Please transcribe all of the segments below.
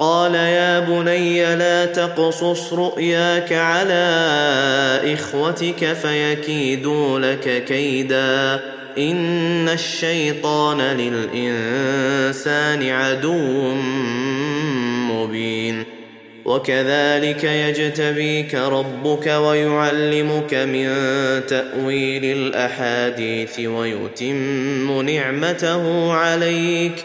قال يا بني لا تقصص رؤياك على إخوتك فيكيدوا لك كيدا. إن الشيطان للإنسان عدو مبين. وكذلك يجتبيك ربك ويعلمك من تأويل الأحاديث ويتم نعمته عليك.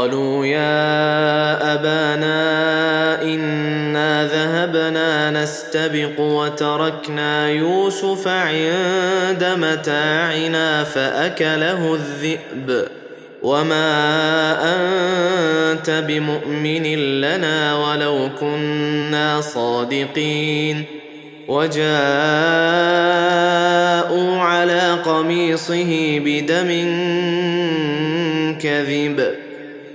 قالوا يا أبانا إنا ذهبنا نستبق وتركنا يوسف عند متاعنا فأكله الذئب. وما أنت بمؤمن لنا ولو كنا صادقين. وجاءوا على قميصه بدم كذب.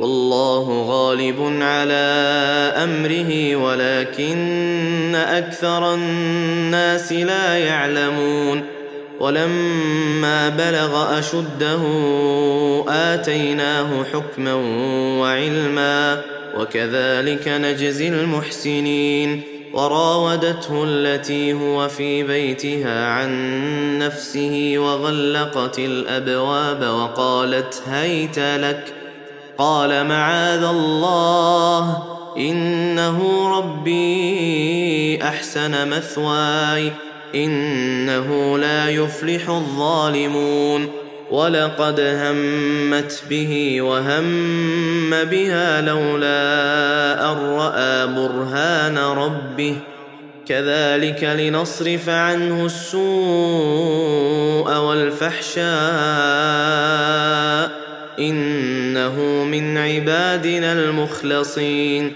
والله غالب على أمره ولكن أكثر الناس لا يعلمون. ولما بلغ أشده آتيناه حكما وعلما وكذلك نجزي المحسنين. وراودته التي هو في بيتها عن نفسه وغلقت الأبواب وقالت هيت لك قال معاذ الله إنه ربي أحسن مثواي إنه لا يفلح الظالمون ولقد همت به وهم بها لولا أن رأى برهان ربه كذلك لنصرف عنه السوء والفحشاء إنه من عبادنا المخلصين.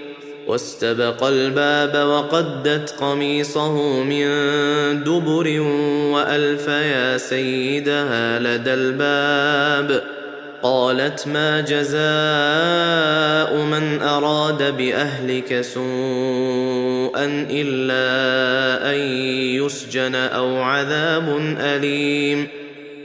واستبق الباب وقدت قميصه من دبر وألف يا سيدها لدى الباب. قالت ما جزاء من أراد بأهلك سوءا إلا أن يسجن أو عذاب أليم.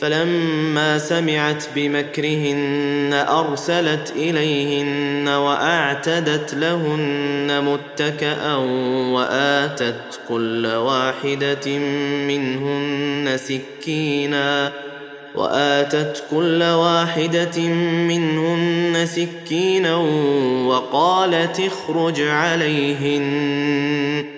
فلما سمعت بمكرهن أرسلت إليهن وأعتدت لهن متكئا وآتت كل واحدة منهن سكينا وآتت كل واحدة منهن سكينا وقالت اخرج عليهن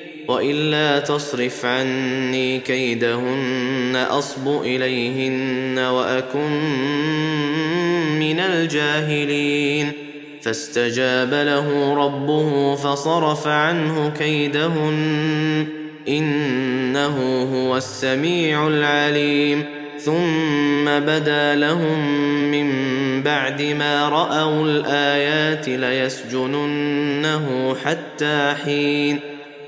وإلا تصرف عني كيدهن أصب إليهن وأكن من الجاهلين. فاستجاب له ربه فصرف عنه كيدهن إنه هو السميع العليم. ثم بدا لهم من بعد ما رأوا الآيات ليسجننه حتى حين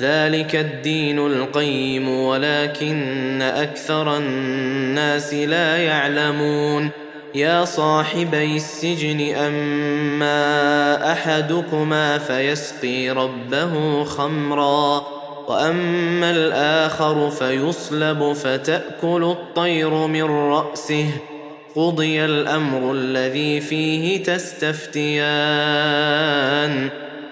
ذلك الدين القيم ولكن أكثر الناس لا يعلمون. يا صاحبي السجن أما أحدكما فيسقي ربه خمرا وأما الآخر فيصلب فتأكل الطير من رأسه. قضي الأمر الذي فيه تستفتيان.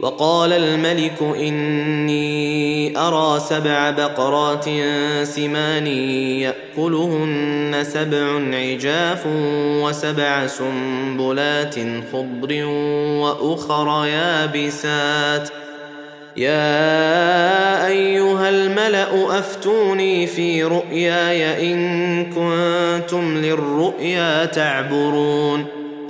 وقال الملك إني أرى سبع بقرات سمان يأكلهن سبع عجاف وسبع سنبلات خضر وأخر يابسات. يا أيها الملأ أفتوني في رؤياي إن كنتم للرؤيا تعبرون.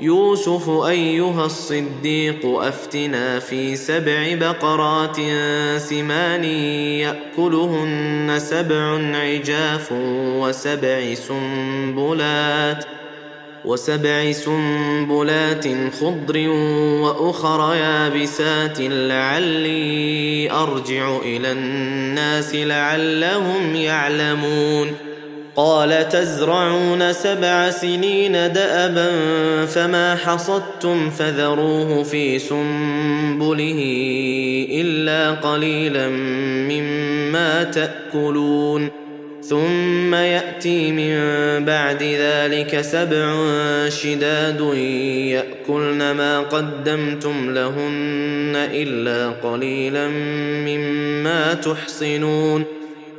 يوسف أيها الصديق أفتنا في سبع بقرات سمان يأكلهن سبع عجاف وسبع سنبلات وسبع سنبلات خضر وأخر يابسات لعلي أرجع إلى الناس لعلهم يعلمون. قال تزرعون سبع سنين دأبا فما حصدتم فذروه في سنبله إلا قليلا مما تأكلون. ثم يأتي من بعد ذلك سبع شداد يأكلن ما قدمتم لهن إلا قليلا مما تحصنون.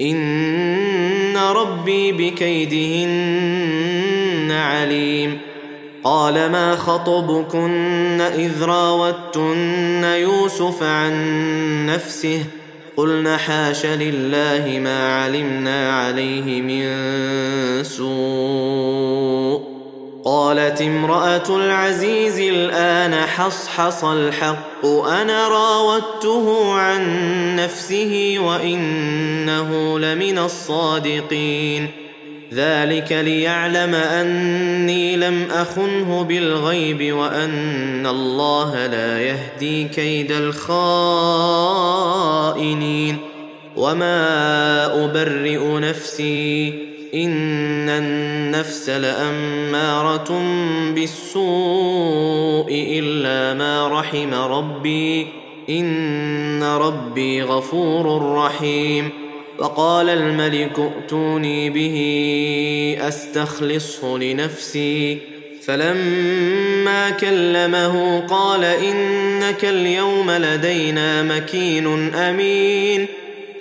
إن ربي بكيدهن عليم. قال ما خطبكن إذ راوتن يوسف عن نفسه؟ قلنا حاش لله ما علمنا عليه من سوء. قالت امرأة العزيز الآن حصحص الحق أنا راودته عن نفسه وإنه لمن الصادقين. ذلك ليعلم أني لم أخنه بالغيب وأن الله لا يهدي كيد الخائنين. وما أبرئ نفسي ان النفس لاماره بالسوء الا ما رحم ربي ان ربي غفور رحيم. وقال الملك ائتوني به استخلصه لنفسي فلما كلمه قال انك اليوم لدينا مكين امين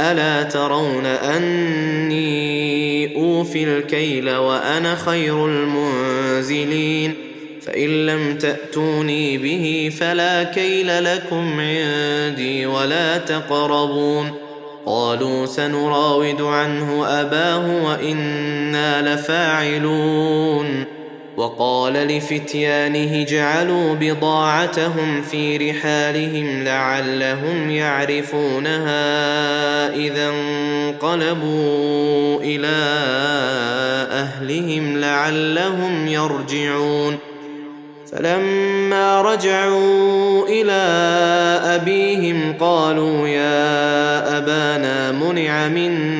ألا ترون أني أوفي الكيل وأنا خير المنزلين فإن لم تأتوني به فلا كيل لكم عندي ولا تقربون قالوا سنراود عنه أباه وإنا لفاعلون وقال لفتيانه اجعلوا بضاعتهم في رحالهم لعلهم يعرفونها إذا انقلبوا إلى أهلهم لعلهم يرجعون. فلما رجعوا إلى أبيهم قالوا يا أبانا منع منا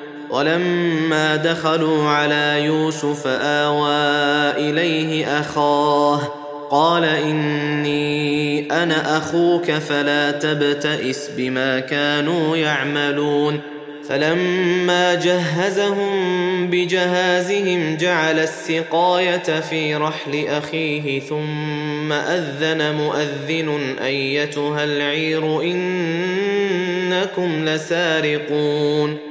ولما دخلوا على يوسف آوى إليه أخاه قال إني أنا أخوك فلا تبتئس بما كانوا يعملون فلما جهزهم بجهازهم جعل السقاية في رحل أخيه ثم أذن مؤذن أيتها العير إنكم لسارقون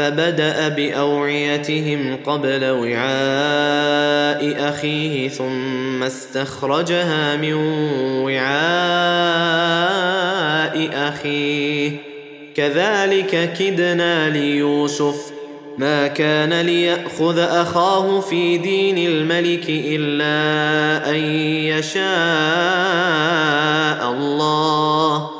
فبدأ بأوعيتهم قبل وعاء أخيه ثم استخرجها من وعاء أخيه. كذلك كدنا ليوسف. ما كان ليأخذ أخاه في دين الملك إلا أن يشاء الله.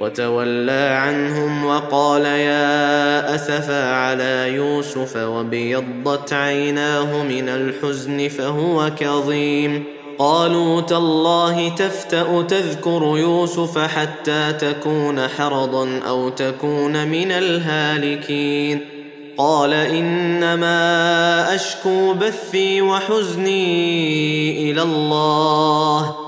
وتولى عنهم وقال يا أسفا على يوسف وابيضت عيناه من الحزن فهو كظيم. قالوا تالله تفتأ تذكر يوسف حتى تكون حرضا أو تكون من الهالكين. قال إنما أشكو بثي وحزني إلى الله.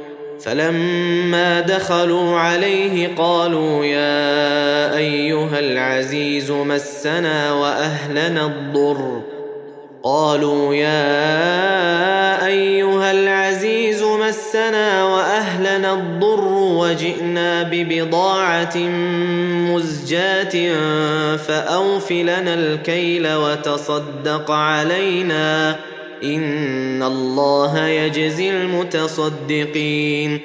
فلما دخلوا عليه قالوا يا أيها العزيز مسنا وأهلنا الضر. قالوا يا أيها العزيز مسنا وأهلنا الضر وجئنا ببضاعة مزجاة فاوف لنا الكيل وتصدق علينا. ان الله يجزي المتصدقين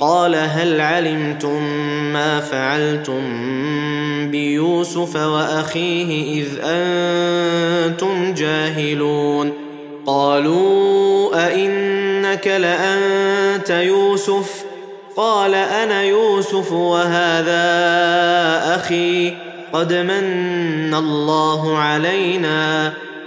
قال هل علمتم ما فعلتم بيوسف واخيه اذ أنتم جاهلون قالوا ائنك لانت يوسف قال أنا يوسف وهذا أخي قد من الله علينا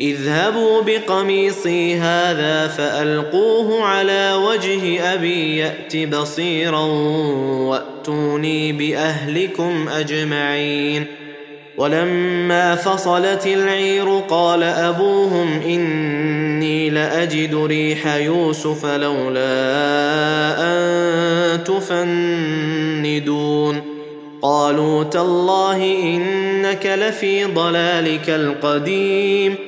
اذهبوا بقميصي هذا فألقوه على وجه أبي يأت بصيرا وأتوني بأهلكم أجمعين. ولما فصلت العير قال أبوهم إني لأجد ريح يوسف لولا أن تفندون. قالوا تالله إنك لفي ضلالك القديم.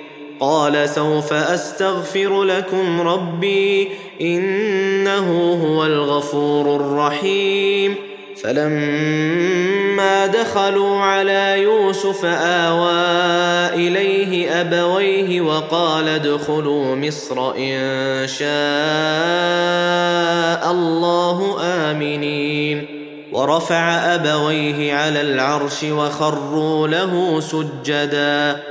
قال سوف أستغفر لكم ربي إنه هو الغفور الرحيم. فلما دخلوا على يوسف آوى إليه أبويه وقال ادخلوا مصر إن شاء الله آمنين. ورفع أبويه على العرش وخروا له سجدا.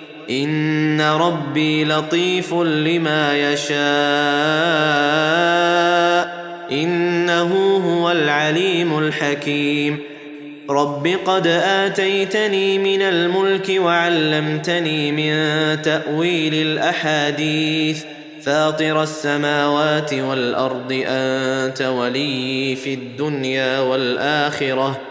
ان ربي لطيف لما يشاء انه هو العليم الحكيم رب قد اتيتني من الملك وعلمتني من تاويل الاحاديث فاطر السماوات والارض انت ولي في الدنيا والاخره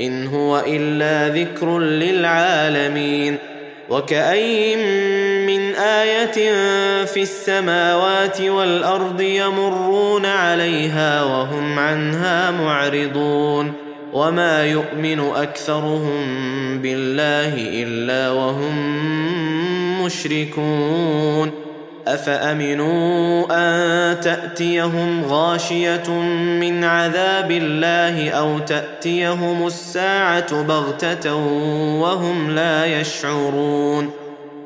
إن هو إلا ذكر للعالمين وكاين من آية في السماوات والأرض يمرون عليها وهم عنها معرضون وما يؤمن أكثرهم بالله إلا وهم مشركون أفأمنوا أن تأتيهم غاشية من عذاب الله أو تأتيهم الساعة بغتة وهم لا يشعرون؟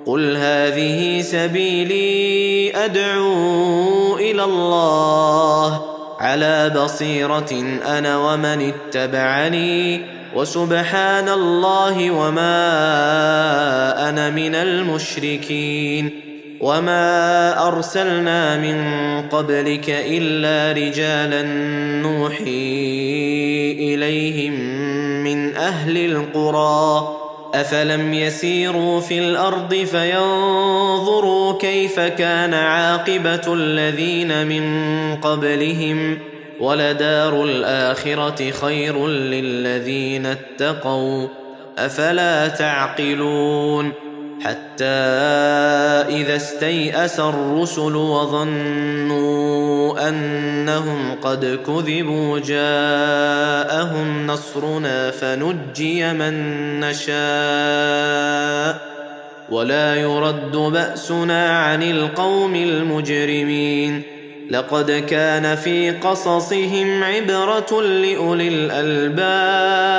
قل هذه سبيلي أدعو إلى الله. على بصيرة أنا ومن اتبعني وسبحان الله وما أنا من المشركين. وما ارسلنا من قبلك الا رجالا نوحي اليهم من أهل القرى افلم يسيروا في الأرض فينظروا كيف كان عاقبه الذين من قبلهم ولدار الاخره خير للذين اتقوا افلا تعقلون حتى إذا استيأس الرسل وظنوا أنهم قد كذبوا جاءهم نصرنا فنجي من نشاء ولا يرد بأسنا عن القوم المجرمين لقد كان في قصصهم عبرة لأولي الألباب